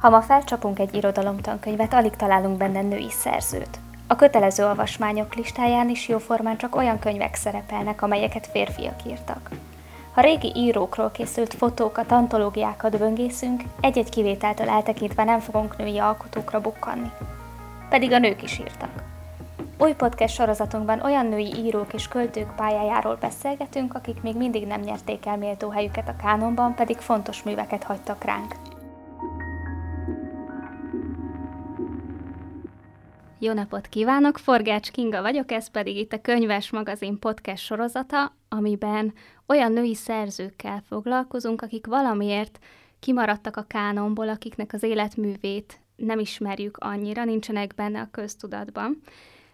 Ha ma felcsapunk egy irodalomtankönyvet, alig találunk benne női szerzőt. A kötelező olvasmányok listáján is jóformán csak olyan könyvek szerepelnek, amelyeket férfiak írtak. Ha régi írókról készült fotókat, antológiákat böngészünk, egy-egy kivételtől eltekintve nem fogunk női alkotókra bukkanni. Pedig a nők is írtak. Új podcast sorozatunkban olyan női írók és költők pályájáról beszélgetünk, akik még mindig nem nyerték el méltó helyüket a kánonban, pedig fontos műveket hagytak ránk. Jó napot kívánok! Forgács Kinga vagyok, ez pedig itt a Könyves Magazin podcast sorozata, amiben olyan női szerzőkkel foglalkozunk, akik valamiért kimaradtak a kánonból, akiknek az életművét nem ismerjük annyira, nincsenek benne a köztudatban.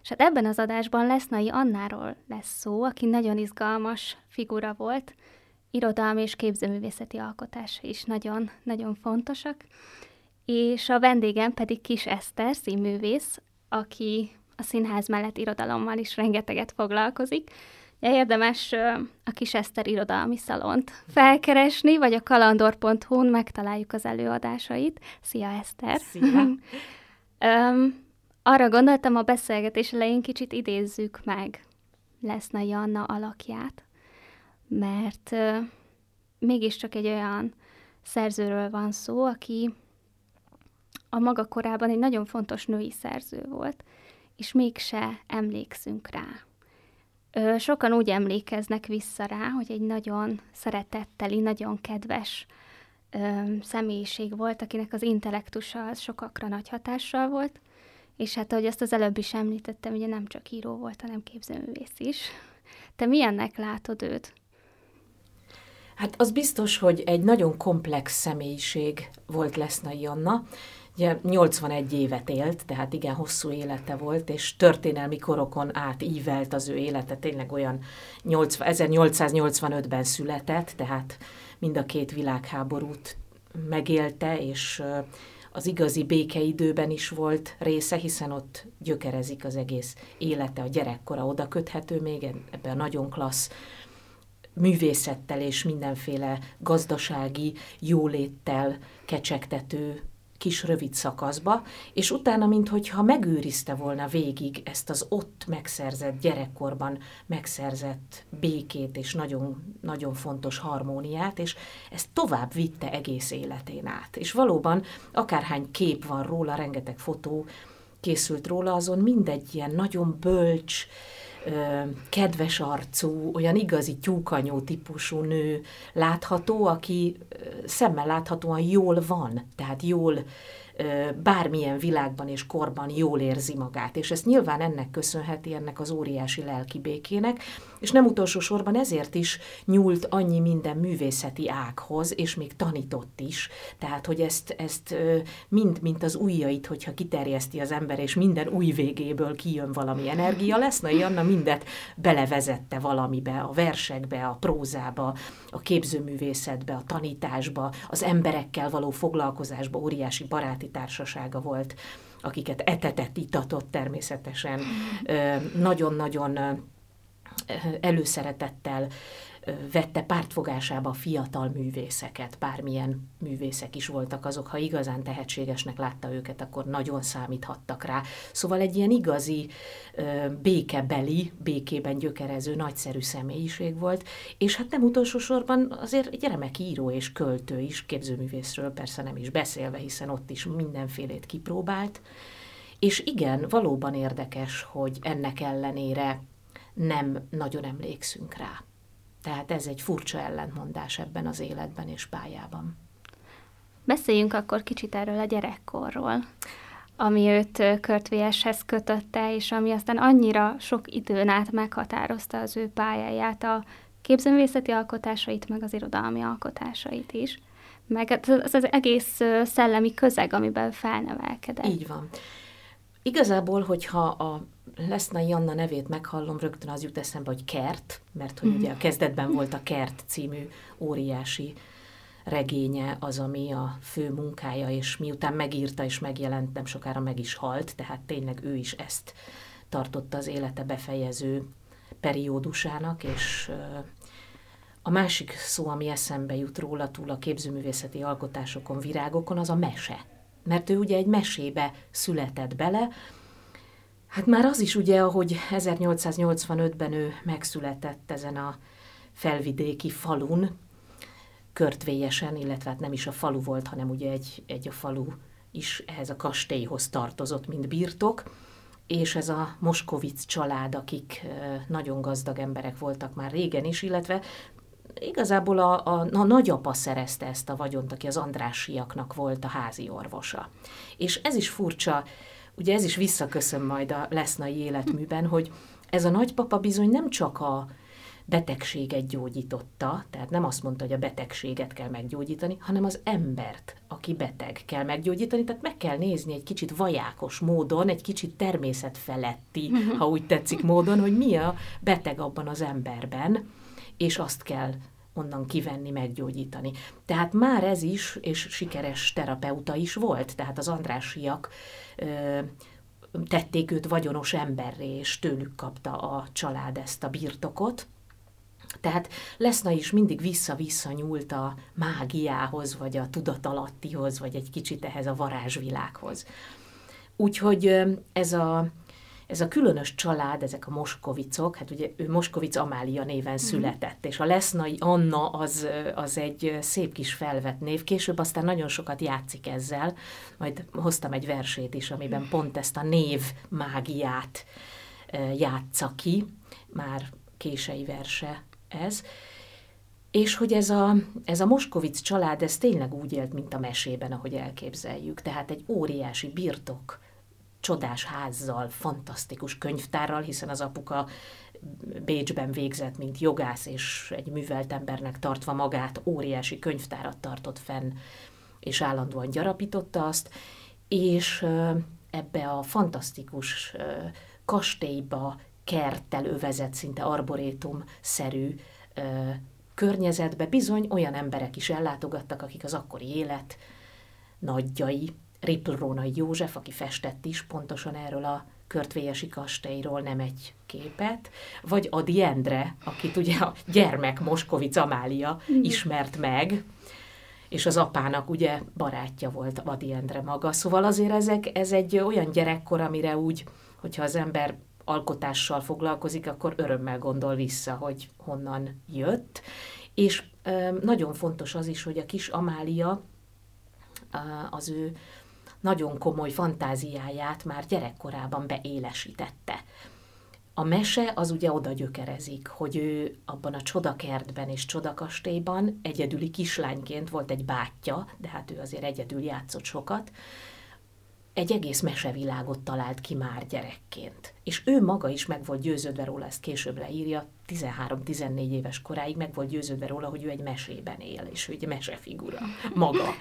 És hát ebben az adásban Lesznai Annáról lesz szó, aki nagyon izgalmas figura volt, irodalmi és képzőművészeti alkotása is nagyon, nagyon fontosak. És a vendégem pedig Kis Eszter, színművész, aki a színház mellett irodalommal is rengeteget foglalkozik. Érdemes a Kis Eszter irodalmi szalont felkeresni, vagy a kalandor.hu-n megtaláljuk az előadásait. Szia, Eszter! Szia! um, arra gondoltam, a beszélgetés elején kicsit idézzük meg Lesznai Anna alakját, mert uh, mégiscsak egy olyan szerzőről van szó, aki a maga korában egy nagyon fontos női szerző volt, és mégse emlékszünk rá. Ö, sokan úgy emlékeznek vissza rá, hogy egy nagyon szeretetteli, nagyon kedves ö, személyiség volt, akinek az intellektusa az sokakra nagy hatással volt, és hát ahogy azt az előbb is említettem, ugye nem csak író volt, hanem képzőművész is. Te milyennek látod őt? Hát az biztos, hogy egy nagyon komplex személyiség volt Lesznai Anna, Ugye 81 évet élt, tehát igen hosszú élete volt, és történelmi korokon át ívelt az ő élete, tényleg olyan 80, 1885-ben született, tehát mind a két világháborút megélte, és az igazi békeidőben is volt része, hiszen ott gyökerezik az egész élete, a gyerekkora oda köthető még ebbe a nagyon klassz művészettel és mindenféle gazdasági jóléttel kecsegtető kis rövid szakaszba, és utána, minthogyha megőrizte volna végig ezt az ott megszerzett, gyerekkorban megszerzett békét és nagyon, nagyon fontos harmóniát, és ezt tovább vitte egész életén át. És valóban akárhány kép van róla, rengeteg fotó készült róla, azon mindegy ilyen nagyon bölcs, kedves arcú, olyan igazi tyúkanyó típusú nő látható, aki szemmel láthatóan jól van, tehát jól bármilyen világban és korban jól érzi magát. És ezt nyilván ennek köszönheti, ennek az óriási lelki békének, és nem utolsó sorban ezért is nyúlt annyi minden művészeti ághoz, és még tanított is. Tehát, hogy ezt, ezt mind, mint az ujjait, hogyha kiterjeszti az ember, és minden új végéből kijön valami energia, lesz, na Anna mindet belevezette valamibe, a versekbe, a prózába, a képzőművészetbe, a tanításba, az emberekkel való foglalkozásba, óriási baráti társasága volt, akiket etetett, itatott természetesen. Nagyon-nagyon előszeretettel vette pártfogásába fiatal művészeket, bármilyen művészek is voltak azok, ha igazán tehetségesnek látta őket, akkor nagyon számíthattak rá. Szóval egy ilyen igazi békebeli, békében gyökerező, nagyszerű személyiség volt, és hát nem utolsó sorban azért egy remek író és költő is, képzőművészről persze nem is beszélve, hiszen ott is mindenfélét kipróbált, és igen, valóban érdekes, hogy ennek ellenére nem nagyon emlékszünk rá. Tehát ez egy furcsa ellentmondás ebben az életben és pályában. Beszéljünk akkor kicsit erről a gyerekkorról, ami őt Kurt VS-hez kötötte, és ami aztán annyira sok időn át meghatározta az ő pályáját, a képzőművészeti alkotásait, meg az irodalmi alkotásait is. Meg az, az egész szellemi közeg, amiben felnevelkedett. Így van. Igazából, hogyha a Leszna Janna nevét meghallom, rögtön az jut eszembe, hogy Kert, mert hogy ugye a kezdetben volt a Kert című óriási regénye az, ami a fő munkája, és miután megírta és megjelent, nem sokára meg is halt, tehát tényleg ő is ezt tartotta az élete befejező periódusának, és a másik szó, ami eszembe jut róla túl a képzőművészeti alkotásokon, virágokon, az a mese. Mert ő ugye egy mesébe született bele, Hát már az is ugye, ahogy 1885-ben ő megszületett ezen a felvidéki falun, körtvélyesen, illetve hát nem is a falu volt, hanem ugye egy, egy a falu is ehhez a kastélyhoz tartozott, mint birtok, és ez a Moskovic család, akik nagyon gazdag emberek voltak már régen is, illetve igazából a, a, a nagyapa szerezte ezt a vagyont, aki az Andrásiaknak volt a házi orvosa. És ez is furcsa, ugye ez is visszaköszön majd a lesznai életműben, hogy ez a nagypapa bizony nem csak a betegséget gyógyította, tehát nem azt mondta, hogy a betegséget kell meggyógyítani, hanem az embert, aki beteg kell meggyógyítani, tehát meg kell nézni egy kicsit vajákos módon, egy kicsit természetfeletti, uh-huh. ha úgy tetszik módon, hogy mi a beteg abban az emberben, és azt kell onnan kivenni, meggyógyítani. Tehát már ez is, és sikeres terapeuta is volt, tehát az Andrásiak ö, tették őt vagyonos emberré, és tőlük kapta a család ezt a birtokot. Tehát Leszna is mindig vissza-vissza nyúlt a mágiához, vagy a tudatalattihoz, vagy egy kicsit ehhez a varázsvilághoz. Úgyhogy ez a ez a különös család, ezek a Moskovicok, hát ugye ő Moskovic Amália néven mm. született, és a Lesznai Anna az, az egy szép kis felvett név, később aztán nagyon sokat játszik ezzel, majd hoztam egy versét is, amiben mm. pont ezt a név mágiát játsza ki, már kései verse ez, és hogy ez a, ez a Moskovic család, ez tényleg úgy élt, mint a mesében, ahogy elképzeljük. Tehát egy óriási birtok, csodás házzal, fantasztikus könyvtárral, hiszen az apuka Bécsben végzett, mint jogász, és egy művelt embernek tartva magát, óriási könyvtárat tartott fenn, és állandóan gyarapította azt, és ebbe a fantasztikus kastélyba, kerttel övezett, szinte arborétum-szerű környezetbe bizony olyan emberek is ellátogattak, akik az akkori élet nagyjai, Riplrónai József, aki festett is pontosan erről a körtvélyesi kastélyról nem egy képet, vagy Adi Endre, akit ugye a gyermek Moskovic Amália ismert meg, és az apának ugye barátja volt Adi Endre maga. Szóval azért ezek, ez egy olyan gyerekkor, amire úgy, hogyha az ember alkotással foglalkozik, akkor örömmel gondol vissza, hogy honnan jött. És nagyon fontos az is, hogy a kis Amália az ő nagyon komoly fantáziáját már gyerekkorában beélesítette. A mese az ugye oda gyökerezik, hogy ő abban a csodakertben és csodakastélyban egyedüli kislányként volt egy bátyja, de hát ő azért egyedül játszott sokat, egy egész mesevilágot talált ki már gyerekként. És ő maga is meg volt győződve róla, ezt később leírja, 13-14 éves koráig meg volt győződve róla, hogy ő egy mesében él, és ő egy mesefigura maga.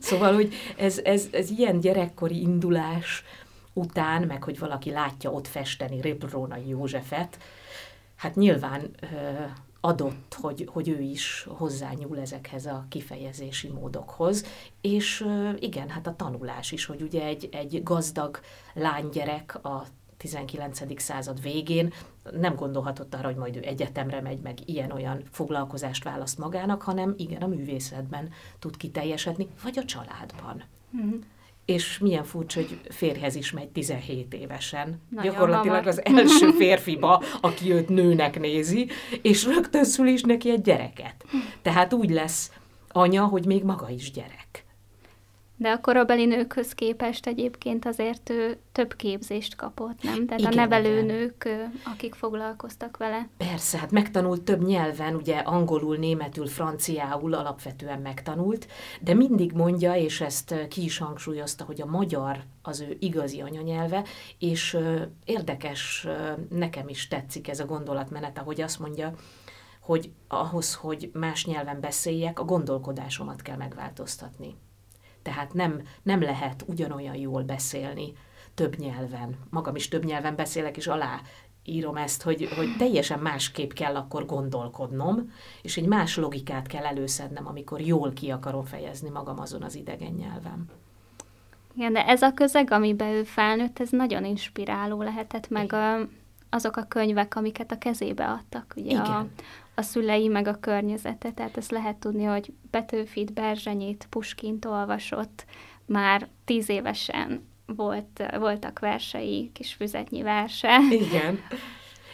Szóval, hogy ez, ez, ez ilyen gyerekkori indulás után, meg hogy valaki látja ott festeni Rébrónai Józsefet, hát nyilván adott, hogy, hogy ő is hozzányúl ezekhez a kifejezési módokhoz, és igen, hát a tanulás is, hogy ugye egy, egy gazdag lánygyerek a 19. század végén nem gondolhatott arra, hogy majd ő egyetemre megy, meg ilyen-olyan foglalkozást választ magának, hanem igen, a művészetben tud kiteljesedni, vagy a családban. Mm és milyen furcsa, hogy férhez is megy 17 évesen. Nagyon Gyakorlatilag hamar. az első férfiba, aki őt nőnek nézi, és rögtön szül is neki egy gyereket. Tehát úgy lesz anya, hogy még maga is gyerek. De a korabeli nőkhöz képest egyébként azért ő több képzést kapott, nem? Tehát igen, a nevelőnők, akik foglalkoztak vele. Persze, hát megtanult több nyelven, ugye angolul, németül, franciául alapvetően megtanult, de mindig mondja, és ezt ki is hangsúlyozta, hogy a magyar az ő igazi anyanyelve, és érdekes, nekem is tetszik ez a gondolatmenet, ahogy azt mondja, hogy ahhoz, hogy más nyelven beszéljek, a gondolkodásomat kell megváltoztatni. Tehát nem, nem lehet ugyanolyan jól beszélni több nyelven. Magam is több nyelven beszélek, és alá írom ezt, hogy, hogy teljesen másképp kell akkor gondolkodnom, és egy más logikát kell előszednem, amikor jól ki akarom fejezni magam azon az idegen nyelven. Igen, de ez a közeg, amiben ő felnőtt, ez nagyon inspiráló lehetett, meg a, azok a könyvek, amiket a kezébe adtak. Ugye Igen. A, a szülei, meg a környezete. Tehát ezt lehet tudni, hogy Petőfit, Berzsenyét, Puskint olvasott, már tíz évesen volt, voltak versei, kis füzetnyi verse. Igen.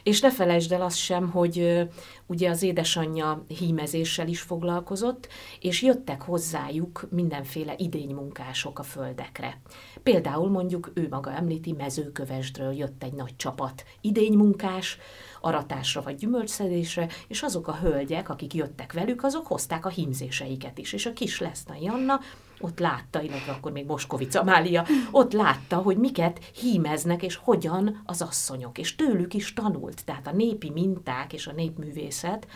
És ne felejtsd el azt sem, hogy ugye az édesanyja hímezéssel is foglalkozott, és jöttek hozzájuk mindenféle idénymunkások a földekre. Például mondjuk ő maga említi, mezőkövesdről jött egy nagy csapat idénymunkás, aratásra vagy gyümölcsszedésre, és azok a hölgyek, akik jöttek velük, azok hozták a hímzéseiket is. És a kis Lesznai Anna ott látta, illetve akkor még Moskovic Amália, ott látta, hogy miket hímeznek, és hogyan az asszonyok, és tőlük is tanult. Tehát a népi minták és a népművészet,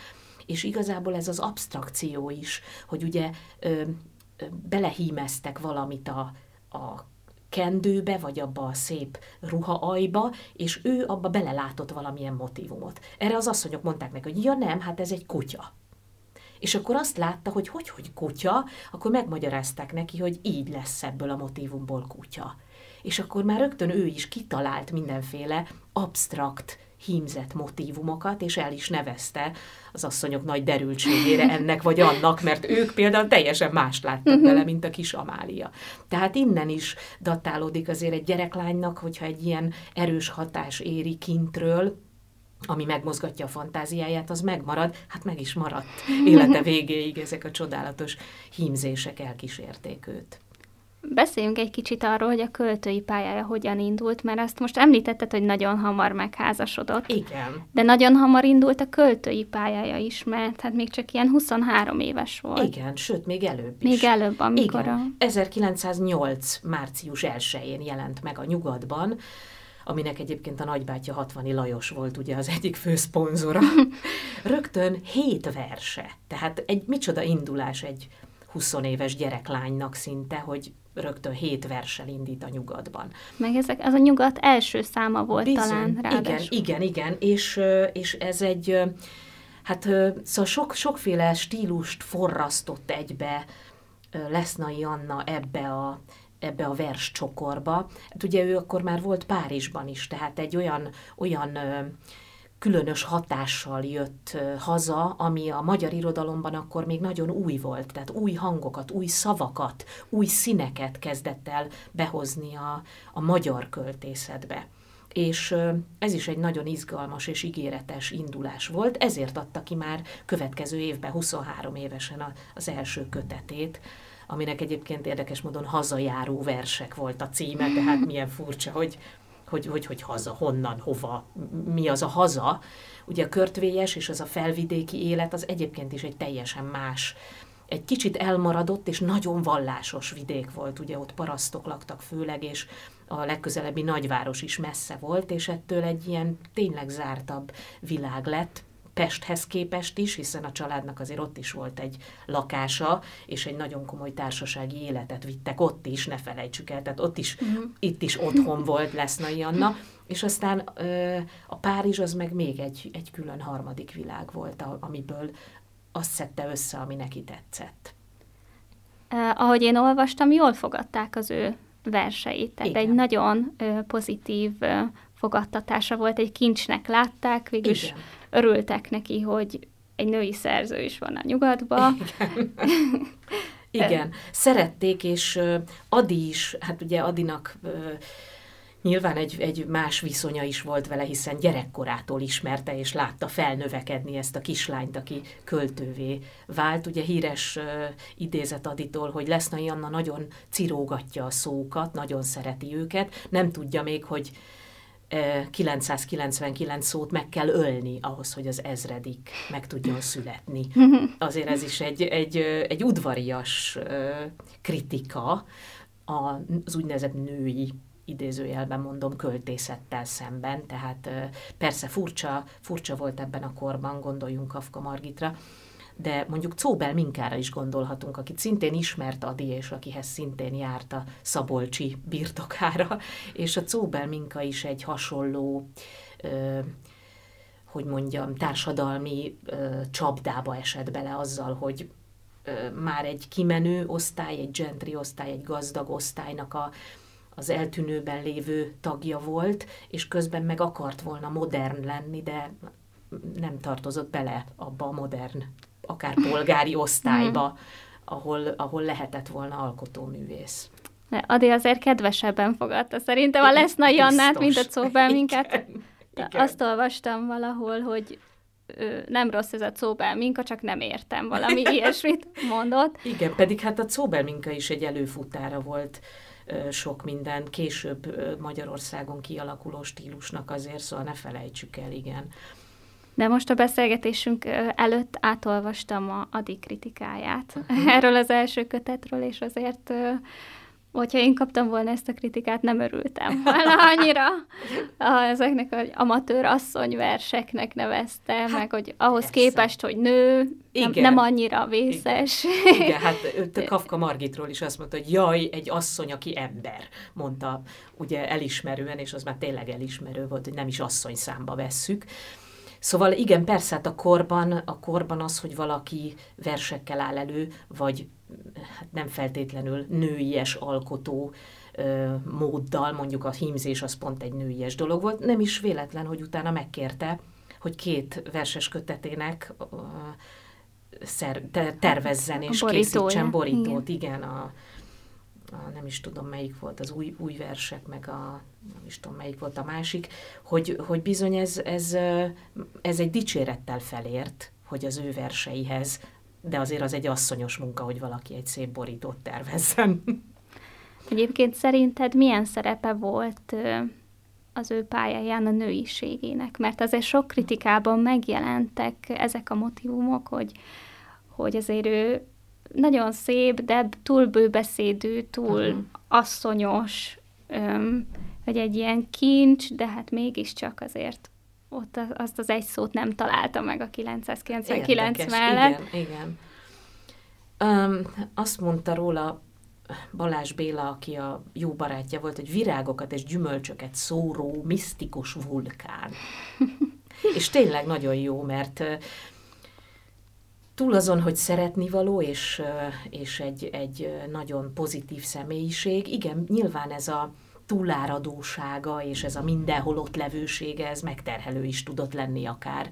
és igazából ez az abstrakció is, hogy ugye ö, ö, belehímeztek valamit a, a kendőbe, vagy abba a szép ruhaajba, és ő abba belelátott valamilyen motivumot. Erre az asszonyok mondták neki, hogy ja nem, hát ez egy kutya. És akkor azt látta, hogy hogy, hogy kutya, akkor megmagyarázták neki, hogy így lesz ebből a motivumból kutya. És akkor már rögtön ő is kitalált mindenféle abstrakt, hímzett motivumokat, és el is nevezte az asszonyok nagy derültségére ennek vagy annak, mert ők például teljesen mást láttak uh-huh. bele, mint a kis Amália. Tehát innen is datálódik azért egy gyereklánynak, hogyha egy ilyen erős hatás éri kintről, ami megmozgatja a fantáziáját, az megmarad, hát meg is maradt élete végéig ezek a csodálatos hímzések elkísérték őt. Beszéljünk egy kicsit arról, hogy a költői pályája hogyan indult, mert azt most említetted, hogy nagyon hamar megházasodott. Igen. De nagyon hamar indult a költői pályája is, mert hát még csak ilyen 23 éves volt. Igen, sőt, még előbb is. Még előbb, amikor Igen. a... 1908. március 1-én jelent meg a Nyugatban, aminek egyébként a nagybátyja 60 Lajos volt ugye az egyik főszponzora. Rögtön hét verse. Tehát egy micsoda indulás egy 20 éves gyereklánynak szinte, hogy rögtön hét versel indít a nyugatban. Meg ezek, az a nyugat első száma volt Bizony, talán ráadásul. Igen, igen, igen, és, és ez egy, hát szóval sok, sokféle stílust forrasztott egybe Lesznai Anna ebbe a, ebbe a vers csokorba. Hát ugye ő akkor már volt Párizsban is, tehát egy olyan, olyan különös hatással jött haza, ami a magyar irodalomban akkor még nagyon új volt, tehát új hangokat, új szavakat, új színeket kezdett el behozni a, a magyar költészetbe. És ez is egy nagyon izgalmas és ígéretes indulás volt, ezért adta ki már következő évben, 23 évesen az első kötetét, aminek egyébként érdekes módon hazajáró versek volt a címe, tehát milyen furcsa, hogy hogy, hogy, hogy haza, honnan, hova, mi az a haza. Ugye a körtvélyes és az a felvidéki élet az egyébként is egy teljesen más, egy kicsit elmaradott és nagyon vallásos vidék volt, ugye ott parasztok laktak főleg, és a legközelebbi nagyváros is messze volt, és ettől egy ilyen tényleg zártabb világ lett, Pesthez képest is, hiszen a családnak azért ott is volt egy lakása, és egy nagyon komoly társasági életet vittek ott is, ne felejtsük el, tehát ott is, uh-huh. itt is otthon volt Lesznai Anna, és aztán ö, a Párizs az meg még egy, egy külön harmadik világ volt, amiből azt szedte össze, ami neki tetszett. Uh, ahogy én olvastam, jól fogadták az ő verseit. Tehát Igen. egy nagyon uh, pozitív uh, fogadtatása volt, egy kincsnek látták, végülis Igen örültek neki, hogy egy női szerző is van a nyugatban. Igen. Igen, szerették, és Adi is, hát ugye Adinak nyilván egy, egy más viszonya is volt vele, hiszen gyerekkorától ismerte és látta felnövekedni ezt a kislányt, aki költővé vált. Ugye híres uh, idézet Aditól, hogy Lesznai Anna nagyon cirógatja a szókat, nagyon szereti őket, nem tudja még, hogy 999 szót meg kell ölni ahhoz, hogy az ezredik meg tudjon születni. Azért ez is egy, egy, egy udvarias kritika. Az úgynevezett női idézőjelben mondom, költészettel szemben, tehát persze furcsa, furcsa volt ebben a korban, gondoljunk Kafka Margitra, de mondjuk Cóbel Minkára is gondolhatunk, akit szintén ismert Adi, és akihez szintén járt a Szabolcsi birtokára, és a Cóbel Minka is egy hasonló ö, hogy mondjam, társadalmi ö, csapdába esett bele azzal, hogy ö, már egy kimenő osztály, egy gentry osztály, egy gazdag osztálynak a, az eltűnőben lévő tagja volt, és közben meg akart volna modern lenni, de nem tartozott bele abba a modern akár polgári osztályba, ahol, ahol lehetett volna alkotóművész. Adi azért kedvesebben fogadta szerintem a Lesznai Annát, mint a Cóbelminket. Igen, igen. Azt olvastam valahol, hogy ö, nem rossz ez a Cóbelminka, csak nem értem valami ilyesmit mondott. Igen, pedig hát a Cóbelminka is egy előfutára volt ö, sok minden, később ö, Magyarországon kialakuló stílusnak azért, szóval ne felejtsük el, igen. De most a beszélgetésünk előtt átolvastam a Adi kritikáját erről az első kötetről, és azért, hogyha én kaptam volna ezt a kritikát, nem örültem volna annyira. A, ezeknek az amatőr asszonyverseknek nevezte, meg hogy ahhoz persze. képest, hogy nő, nem, Igen. nem annyira vészes. Igen, hát ő- Kafka Margitról is azt mondta, hogy jaj, egy asszony, aki ember, mondta ugye elismerően, és az már tényleg elismerő volt, hogy nem is asszony számba vesszük. Szóval igen, persze, hát a korban, a korban az, hogy valaki versekkel áll elő, vagy hát nem feltétlenül nőies alkotó ö, móddal, mondjuk a hímzés az pont egy nőies dolog volt, nem is véletlen, hogy utána megkérte, hogy két verses kötetének ö, szer, ter, tervezzen és borítója, készítsen borítót, igen, igen a, a, nem is tudom melyik volt az új, új versek, meg a nem is tudom melyik volt a másik, hogy, hogy bizony ez, ez, ez egy dicsérettel felért, hogy az ő verseihez, de azért az egy asszonyos munka, hogy valaki egy szép borítót tervezzen. Egyébként szerinted milyen szerepe volt az ő pályáján a nőiségének? Mert azért sok kritikában megjelentek ezek a motivumok, hogy, hogy azért ő nagyon szép, de túl bőbeszédű, túl Mhm. asszonyos, öm, hogy egy ilyen kincs, de hát mégiscsak azért ott azt az egy szót nem találta meg a 999 Érdekes, mellett. Igen, igen. Um, azt mondta róla Balázs Béla, aki a jó barátja volt, hogy virágokat és gyümölcsöket szóró, misztikus vulkán. és tényleg nagyon jó, mert túl azon, hogy szeretni való, és, és egy, egy nagyon pozitív személyiség, igen, nyilván ez a túláradósága, és ez a mindenhol ott levősége, ez megterhelő is tudott lenni akár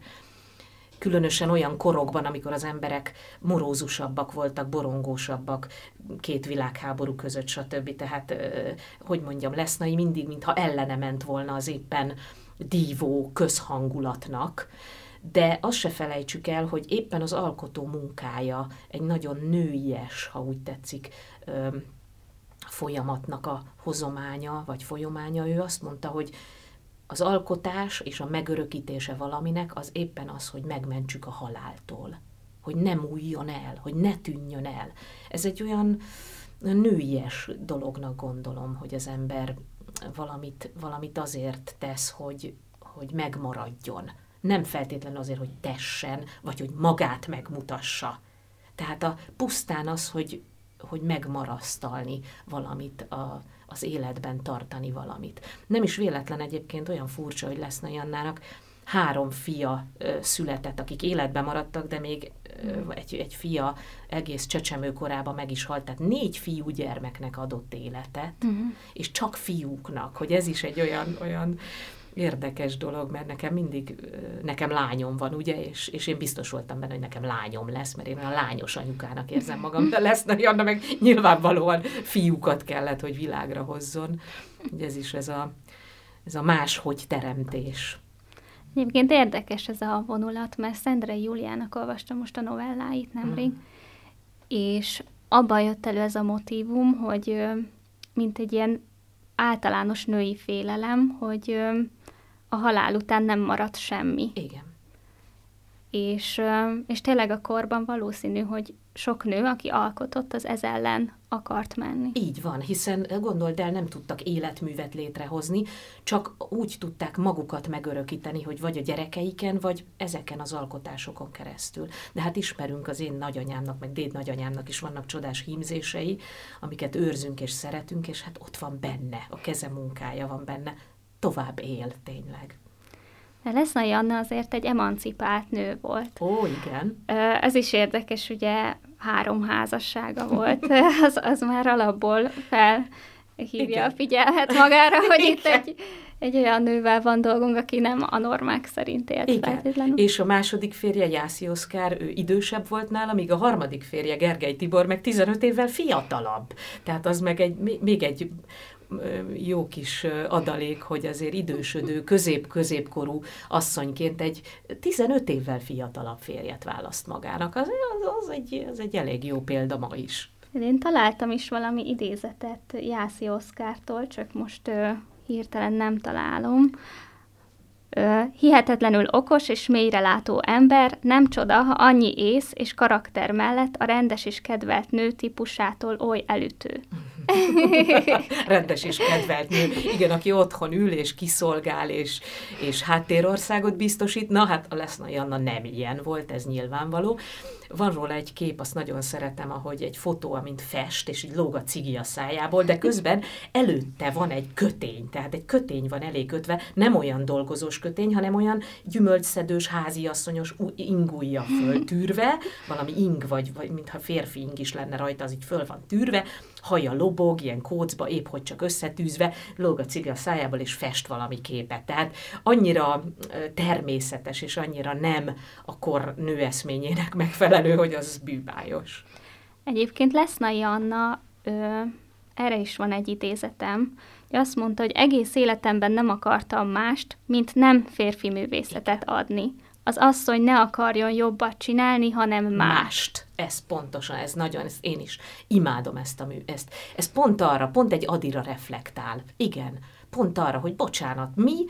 különösen olyan korokban, amikor az emberek morózusabbak voltak, borongósabbak, két világháború között, stb. Tehát, hogy mondjam, Lesznai mindig, mintha ellene ment volna az éppen dívó közhangulatnak, de azt se felejtsük el, hogy éppen az alkotó munkája egy nagyon nőies, ha úgy tetszik, folyamatnak a hozománya, vagy folyamánya. Ő azt mondta, hogy az alkotás és a megörökítése valaminek az éppen az, hogy megmentsük a haláltól. Hogy nem újjon el, hogy ne tűnjön el. Ez egy olyan nőies dolognak gondolom, hogy az ember valamit, valamit azért tesz, hogy, hogy megmaradjon. Nem feltétlenül azért, hogy tessen, vagy hogy magát megmutassa. Tehát a pusztán az, hogy, hogy megmarasztalni valamit, a, az életben tartani valamit. Nem is véletlen egyébként olyan furcsa, hogy lesz Jannának három fia ö, született, akik életben maradtak, de még ö, egy, egy fia egész csecsemő korában meg is halt, tehát négy fiú gyermeknek adott életet, uh-huh. és csak fiúknak, hogy ez is egy olyan, olyan érdekes dolog, mert nekem mindig, nekem lányom van, ugye, és, és én biztos voltam benne, hogy nekem lányom lesz, mert én olyan lányos anyukának érzem magam, de lesz Janna meg nyilvánvalóan fiúkat kellett, hogy világra hozzon. Ugye ez is ez a, ez a máshogy teremtés. Egyébként érdekes ez a vonulat, mert Szendrei Júliának olvastam most a novelláit nemrég, mm. és abban jött elő ez a motívum, hogy mint egy ilyen általános női félelem, hogy a halál után nem marad semmi. Igen. És, és tényleg a korban valószínű, hogy sok nő, aki alkotott, az ez ellen akart menni. Így van, hiszen gondold el, nem tudtak életművet létrehozni, csak úgy tudták magukat megörökíteni, hogy vagy a gyerekeiken, vagy ezeken az alkotásokon keresztül. De hát ismerünk az én nagyanyámnak, meg déd nagyanyámnak is vannak csodás hímzései, amiket őrzünk és szeretünk, és hát ott van benne, a keze munkája van benne, tovább él tényleg. Lesznai Anna azért egy emancipált nő volt. Ó, igen. Ez is érdekes, ugye három házassága volt, az, az már alapból felhívja Igen. a figyelmet magára, hogy itt Igen. egy, Egy olyan nővel van dolgunk, aki nem a normák szerint élt Igen. feltétlenül. És a második férje, Jászi Oszkár, ő idősebb volt nála, míg a harmadik férje, Gergely Tibor, meg 15 évvel fiatalabb. Tehát az meg egy, még egy jó kis adalék, hogy azért idősödő, közép-középkorú asszonyként egy 15 évvel fiatalabb férjet választ magának. Az, az, az, egy, az egy elég jó példa ma is. Én találtam is valami idézetet Jászi Oszkártól, csak most ö, hirtelen nem találom. Ö, hihetetlenül okos és mélyrelátó ember, nem csoda, ha annyi ész és karakter mellett a rendes és kedvelt nő típusától oly elütő. rendes és kedvelt nő. Igen, aki otthon ül és kiszolgál és, és háttérországot biztosít. Na hát a Lesznai Anna nem ilyen volt, ez nyilvánvaló. Van róla egy kép, azt nagyon szeretem, ahogy egy fotó, amint fest, és így lóg a cigi a szájából, de közben előtte van egy kötény, tehát egy kötény van elékötve, nem olyan dolgozós kötény, hanem olyan gyümölcsszedős, háziasszonyos ingúja föltűrve, valami ing, vagy, vagy mintha férfi ing is lenne rajta, az így föl van tűrve, haja lobog, ilyen kócba, épp hogy csak összetűzve, lóg a cigi a szájából, és fest valami képet. Tehát annyira természetes, és annyira nem a kor nőeszményének megfelelő, hogy az bűbájos. Egyébként Lesznai Anna, ö, erre is van egy idézetem, azt mondta, hogy egész életemben nem akartam mást, mint nem férfi művészetet adni az asszony ne akarjon jobbat csinálni, hanem mást. Ez pontosan, ez nagyon, ezt én is imádom ezt a mű, ezt. Ez pont arra, pont egy adira reflektál. Igen, pont arra, hogy bocsánat, mi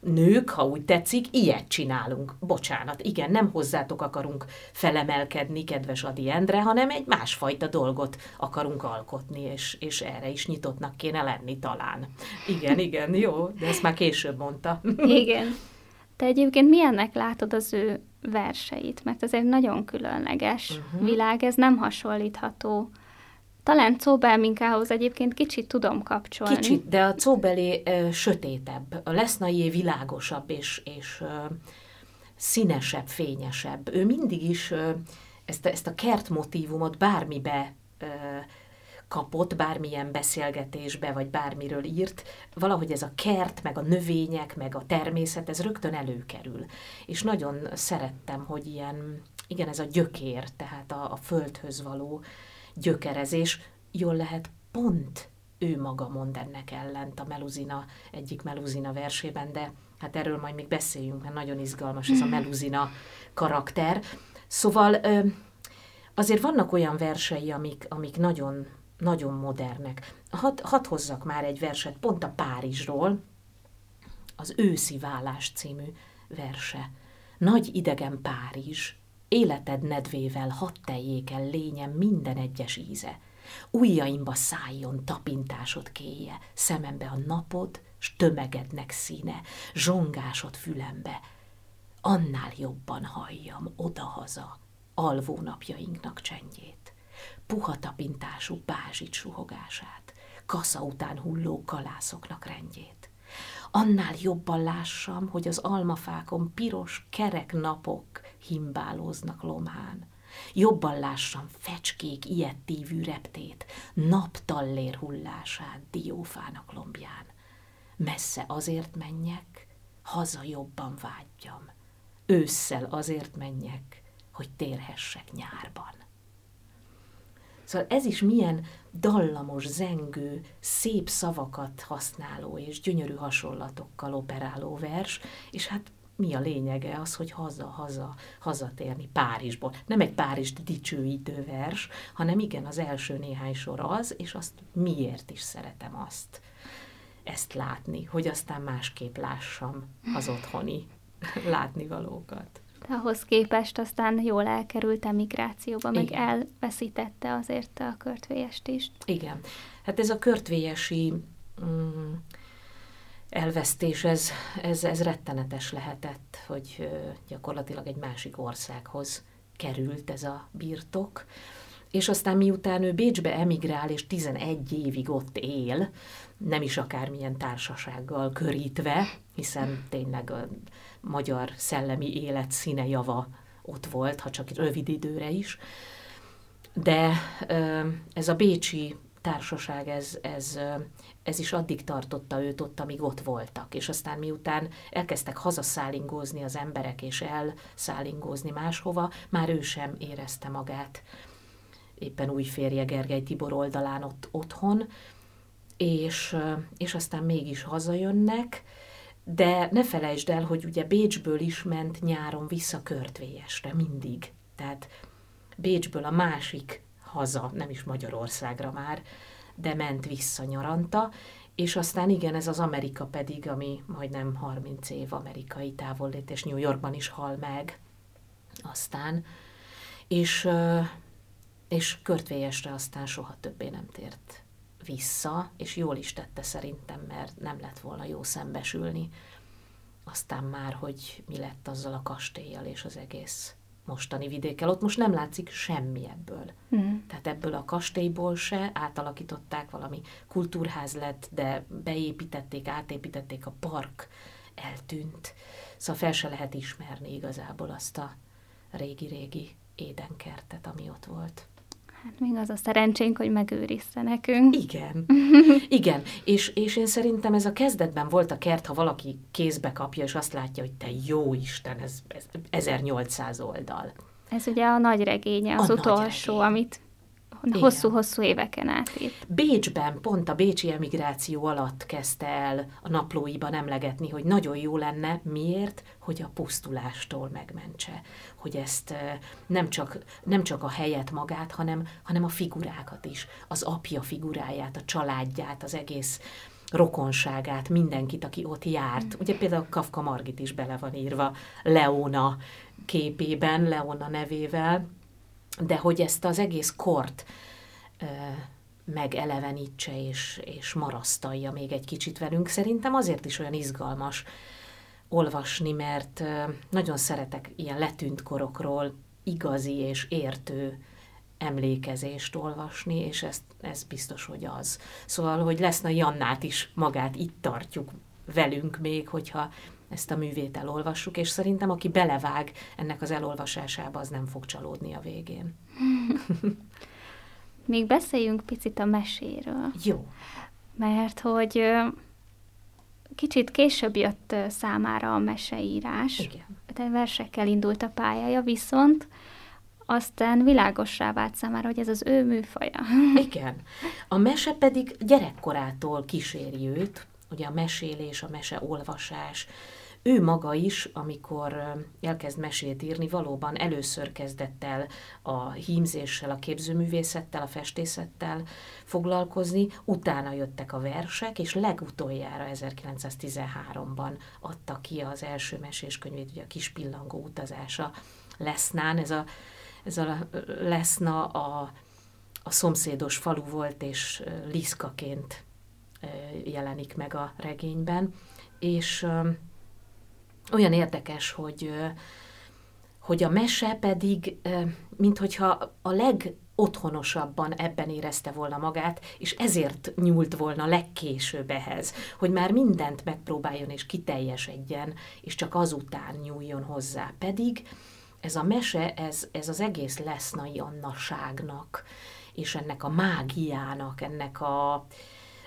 nők, ha úgy tetszik, ilyet csinálunk. Bocsánat, igen, nem hozzátok akarunk felemelkedni, kedves Adi Endre, hanem egy másfajta dolgot akarunk alkotni, és, és erre is nyitottnak kéne lenni talán. Igen, igen, jó, de ezt már később mondta. Igen. Te egyébként milyennek látod az ő verseit? Mert ez egy nagyon különleges uh-huh. világ, ez nem hasonlítható. Talán Cóbelminkához egyébként kicsit tudom kapcsolni. Kicsit, de a Cóbelé ö, sötétebb, a Lesznaié világosabb és, és ö, színesebb, fényesebb. Ő mindig is ö, ezt, ezt a kertmotívumot bármibe ö, kapott bármilyen beszélgetésbe, vagy bármiről írt, valahogy ez a kert, meg a növények, meg a természet, ez rögtön előkerül. És nagyon szerettem, hogy ilyen, igen, ez a gyökér, tehát a, a földhöz való gyökerezés, jól lehet pont ő maga mond ennek ellent a Meluzina, egyik Meluzina versében, de hát erről majd még beszéljünk, mert nagyon izgalmas ez a Meluzina karakter. Szóval azért vannak olyan versei, amik, amik nagyon nagyon modernek. Hadd had hozzak már egy verset pont a Párizsról, az Őszi vállás című verse. Nagy idegen Párizs, életed nedvével hadd teljék el lényem minden egyes íze. Ujjaimba szálljon tapintásod kéje, szemembe a napod, s tömegednek színe, zsongásod fülembe. Annál jobban halljam odahaza alvó napjainknak csendjét puha tapintású bázsit suhogását, kasza után hulló kalászoknak rendjét. Annál jobban lássam, hogy az almafákon piros kerek napok himbálóznak lomhán. Jobban lássam fecskék ilyettívű reptét, naptallér hullását diófának lombján. Messze azért menjek, haza jobban vágyjam. Ősszel azért menjek, hogy térhessek nyárban. Szóval ez is milyen dallamos, zengő, szép szavakat használó és gyönyörű hasonlatokkal operáló vers, és hát mi a lényege az, hogy haza-haza, hazatérni Párizsból. Nem egy Párizst dicsőítő vers, hanem igen, az első néhány sor az, és azt miért is szeretem azt, ezt látni, hogy aztán másképp lássam az otthoni látnivalókat ahhoz képest aztán jól elkerült emigrációba, meg Igen. elveszítette azért a körtvélyest is. Igen. Hát ez a körtvélyesi mm, elvesztés, ez, ez, ez rettenetes lehetett, hogy gyakorlatilag egy másik országhoz került ez a birtok, és aztán miután ő Bécsbe emigrál, és 11 évig ott él, nem is akármilyen társasággal körítve, hiszen tényleg a magyar szellemi élet színe java ott volt, ha csak rövid időre is. De ez a bécsi társaság, ez, ez, ez is addig tartotta őt ott, amíg ott voltak. És aztán miután elkezdtek hazaszállingózni az emberek, és elszállingózni máshova, már ő sem érezte magát éppen új férje Gergely Tibor oldalán ott otthon, és, és aztán mégis hazajönnek, de ne felejtsd el, hogy ugye Bécsből is ment nyáron vissza Körtvélyesre, mindig. Tehát Bécsből a másik haza, nem is Magyarországra már, de ment vissza nyaranta, és aztán igen, ez az Amerika pedig, ami majdnem 30 év amerikai távollét, és New Yorkban is hal meg aztán, és, és Körtvélyesre aztán soha többé nem tért vissza, és jól is tette szerintem, mert nem lett volna jó szembesülni. Aztán már, hogy mi lett azzal a kastélyjal és az egész mostani vidékkel. Ott most nem látszik semmi ebből. Mm. Tehát ebből a kastélyból se átalakították, valami kultúrház lett, de beépítették, átépítették, a park eltűnt. Szóval fel se lehet ismerni igazából azt a régi-régi édenkertet, ami ott volt. Hát még az a szerencsénk, hogy megőrizte nekünk. Igen, igen. És, és én szerintem ez a kezdetben volt a kert, ha valaki kézbe kapja, és azt látja, hogy te jó Isten, ez, ez 1800 oldal. Ez ugye a nagy regénye, az a utolsó, amit hosszú-hosszú éveken át írt. Bécsben, pont a bécsi emigráció alatt kezdte el a naplóiban emlegetni, hogy nagyon jó lenne, miért, hogy a pusztulástól megmentse. Hogy ezt nem csak, nem csak a helyet magát, hanem, hanem a figurákat is. Az apja figuráját, a családját, az egész rokonságát, mindenkit, aki ott járt. Ugye például Kafka Margit is bele van írva Leona képében, Leona nevével, de hogy ezt az egész kort ö, megelevenítse és, és marasztalja még egy kicsit velünk. Szerintem azért is olyan izgalmas olvasni, mert ö, nagyon szeretek ilyen letűnt korokról igazi és értő emlékezést olvasni, és ezt, ez biztos, hogy az. Szóval, hogy lesz a Jannát is magát itt tartjuk velünk még, hogyha ezt a művét elolvassuk, és szerintem aki belevág ennek az elolvasásába, az nem fog csalódni a végén. Még beszéljünk picit a meséről. Jó. Mert hogy kicsit később jött számára a meseírás. Igen. De versekkel indult a pályája, viszont aztán világossá vált számára, hogy ez az ő műfaja. Igen. A mese pedig gyerekkorától kíséri őt, ugye a mesélés, a meseolvasás, ő maga is, amikor elkezd mesét írni, valóban először kezdett el a hímzéssel, a képzőművészettel, a festészettel foglalkozni, utána jöttek a versek, és legutoljára 1913-ban adta ki az első meséskönyvét, ugye a Kis Pillangó utazása Lesznán, ez a, ez a Leszna a, a szomszédos falu volt, és Liszkaként jelenik meg a regényben, és olyan érdekes, hogy, hogy a mese pedig, minthogyha a leg otthonosabban ebben érezte volna magát, és ezért nyúlt volna legkésőbb ehhez, hogy már mindent megpróbáljon és kiteljesedjen, és csak azután nyúljon hozzá. Pedig ez a mese, ez, ez az egész lesznai annaságnak, és ennek a mágiának, ennek a,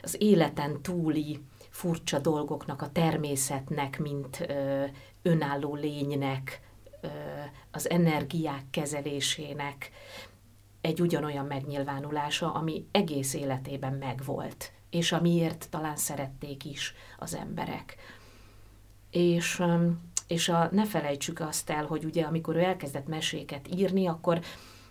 az életen túli furcsa dolgoknak, a természetnek, mint ö, önálló lénynek, ö, az energiák kezelésének egy ugyanolyan megnyilvánulása, ami egész életében megvolt, és amiért talán szerették is az emberek. És, és a, ne felejtsük azt el, hogy ugye amikor ő elkezdett meséket írni, akkor,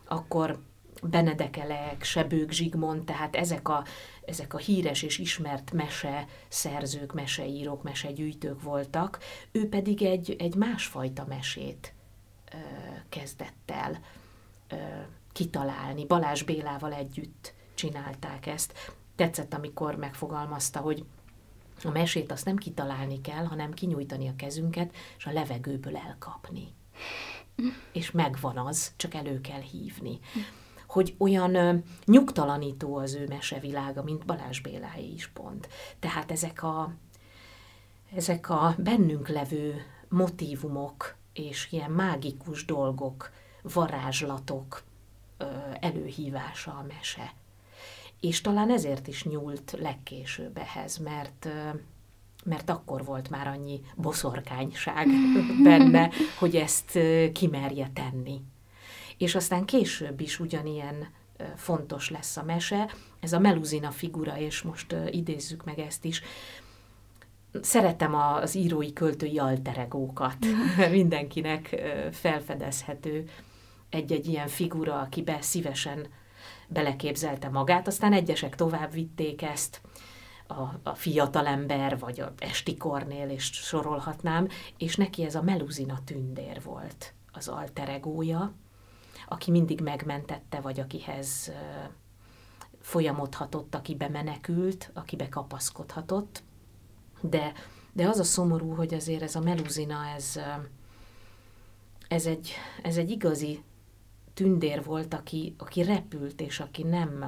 akkor Benedekelek, Sebők Zsigmond, tehát ezek a, ezek a híres és ismert mese szerzők, meseírók, mesegyűjtők voltak, ő pedig egy, egy másfajta mesét ö, kezdett el ö, kitalálni. Balázs Bélával együtt csinálták ezt. Tetszett, amikor megfogalmazta, hogy a mesét azt nem kitalálni kell, hanem kinyújtani a kezünket, és a levegőből elkapni. És megvan az, csak elő kell hívni hogy olyan nyugtalanító az ő mesevilága, mint Balázs Béláé is pont. Tehát ezek a, ezek a bennünk levő motívumok és ilyen mágikus dolgok, varázslatok előhívása a mese. és talán ezért is nyúlt legkésőbb ehhez, mert mert akkor volt már annyi boszorkányság benne, hogy ezt kimerje tenni. És aztán később is ugyanilyen fontos lesz a mese, ez a meluzina figura, és most idézzük meg ezt is, szeretem az írói költői alteregókat. Mindenkinek felfedezhető egy-egy ilyen figura, akibe szívesen beleképzelte magát, aztán egyesek tovább vitték ezt, a, a fiatalember, vagy a Esti Kornél, és sorolhatnám, és neki ez a Meluzina tündér volt az alteregója, aki mindig megmentette, vagy akihez folyamodhatott, aki bemenekült, aki bekapaszkodhatott. De, de az a szomorú, hogy azért ez a meluzina, ez, ez, egy, ez egy igazi tündér volt, aki, aki repült, és aki nem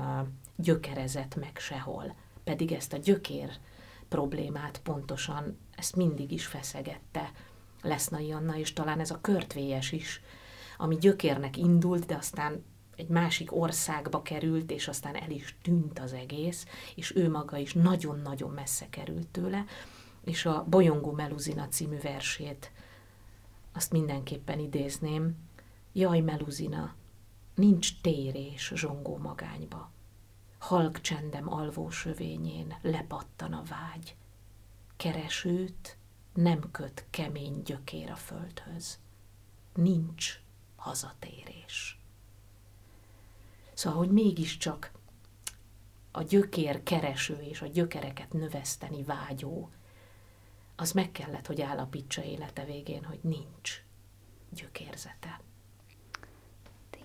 gyökerezett meg sehol. Pedig ezt a gyökér problémát pontosan, ezt mindig is feszegette Lesznai Anna, és talán ez a körtvélyes is, ami gyökérnek indult, de aztán egy másik országba került, és aztán el is tűnt az egész, és ő maga is nagyon-nagyon messze került tőle, és a Bolyongó Meluzina című versét azt mindenképpen idézném. Jaj, Meluzina, nincs térés zsongó magányba. Halk csendem alvó sövényén lepattan a vágy. Keresőt nem köt kemény gyökér a földhöz. Nincs hazatérés. Szóval, hogy mégiscsak a gyökér kereső és a gyökereket növeszteni vágyó, az meg kellett, hogy állapítsa élete végén, hogy nincs gyökérzete.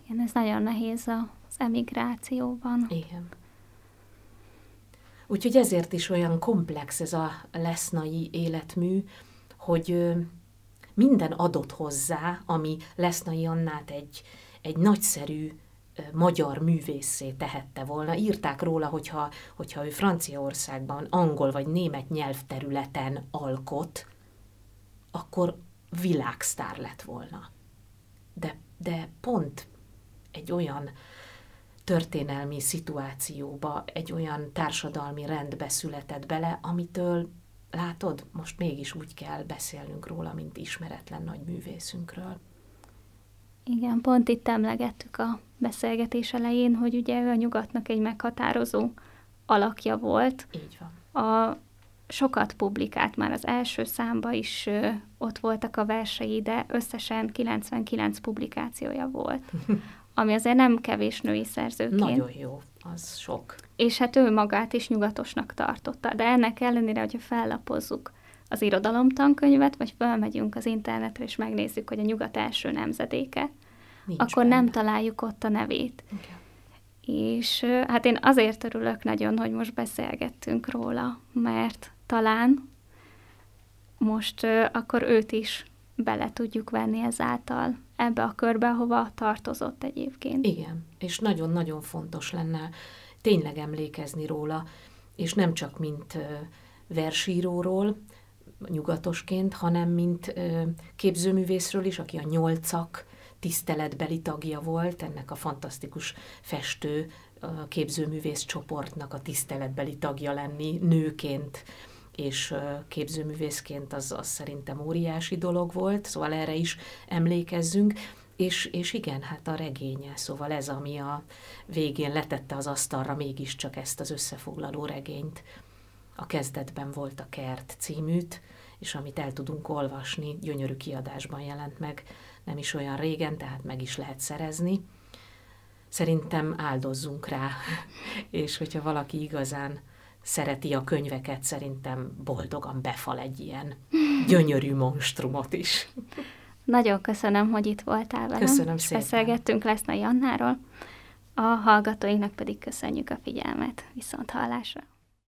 Igen, ez nagyon nehéz az emigrációban. Igen. Úgyhogy ezért is olyan komplex ez a lesznai életmű, hogy minden adott hozzá, ami Lesznai Annát egy, egy nagyszerű magyar művészé tehette volna. Írták róla, hogyha, hogyha ő Franciaországban angol vagy német nyelvterületen alkot, akkor világsztár lett volna. De, de pont egy olyan történelmi szituációba, egy olyan társadalmi rendbe született bele, amitől látod, most mégis úgy kell beszélnünk róla, mint ismeretlen nagy művészünkről. Igen, pont itt emlegettük a beszélgetés elején, hogy ugye ő a nyugatnak egy meghatározó alakja volt. Így van. A sokat publikált már az első számba is ö, ott voltak a versei, de összesen 99 publikációja volt, ami azért nem kevés női szerzőként. Nagyon jó, az sok. És hát ő magát is nyugatosnak tartotta, de ennek ellenére, hogyha fellapozzuk az irodalomtankönyvet, vagy felmegyünk az internetre, és megnézzük, hogy a nyugat első nemzedéke, Nincs akkor benne. nem találjuk ott a nevét. Okay. És hát én azért örülök nagyon, hogy most beszélgettünk róla, mert talán most akkor őt is bele tudjuk venni ezáltal ebbe a körbe, hova tartozott egyébként. Igen, és nagyon-nagyon fontos lenne tényleg emlékezni róla, és nem csak mint versíróról, nyugatosként, hanem mint képzőművészről is, aki a nyolcak tiszteletbeli tagja volt, ennek a fantasztikus festő képzőművész csoportnak a tiszteletbeli tagja lenni nőként, és képzőművészként az, az szerintem óriási dolog volt, szóval erre is emlékezzünk, és, és igen, hát a regénye, szóval ez, ami a végén letette az asztalra mégiscsak ezt az összefoglaló regényt. A kezdetben volt a Kert címűt, és amit el tudunk olvasni, gyönyörű kiadásban jelent meg, nem is olyan régen, tehát meg is lehet szerezni. Szerintem áldozzunk rá, és hogyha valaki igazán szereti a könyveket, szerintem boldogan befal egy ilyen gyönyörű monstrumot is. Nagyon köszönöm, hogy itt voltál velem. Köszönöm szépen. Beszélgettünk Lesznai Annáról, a hallgatóinknak pedig köszönjük a figyelmet. Viszont hallásra!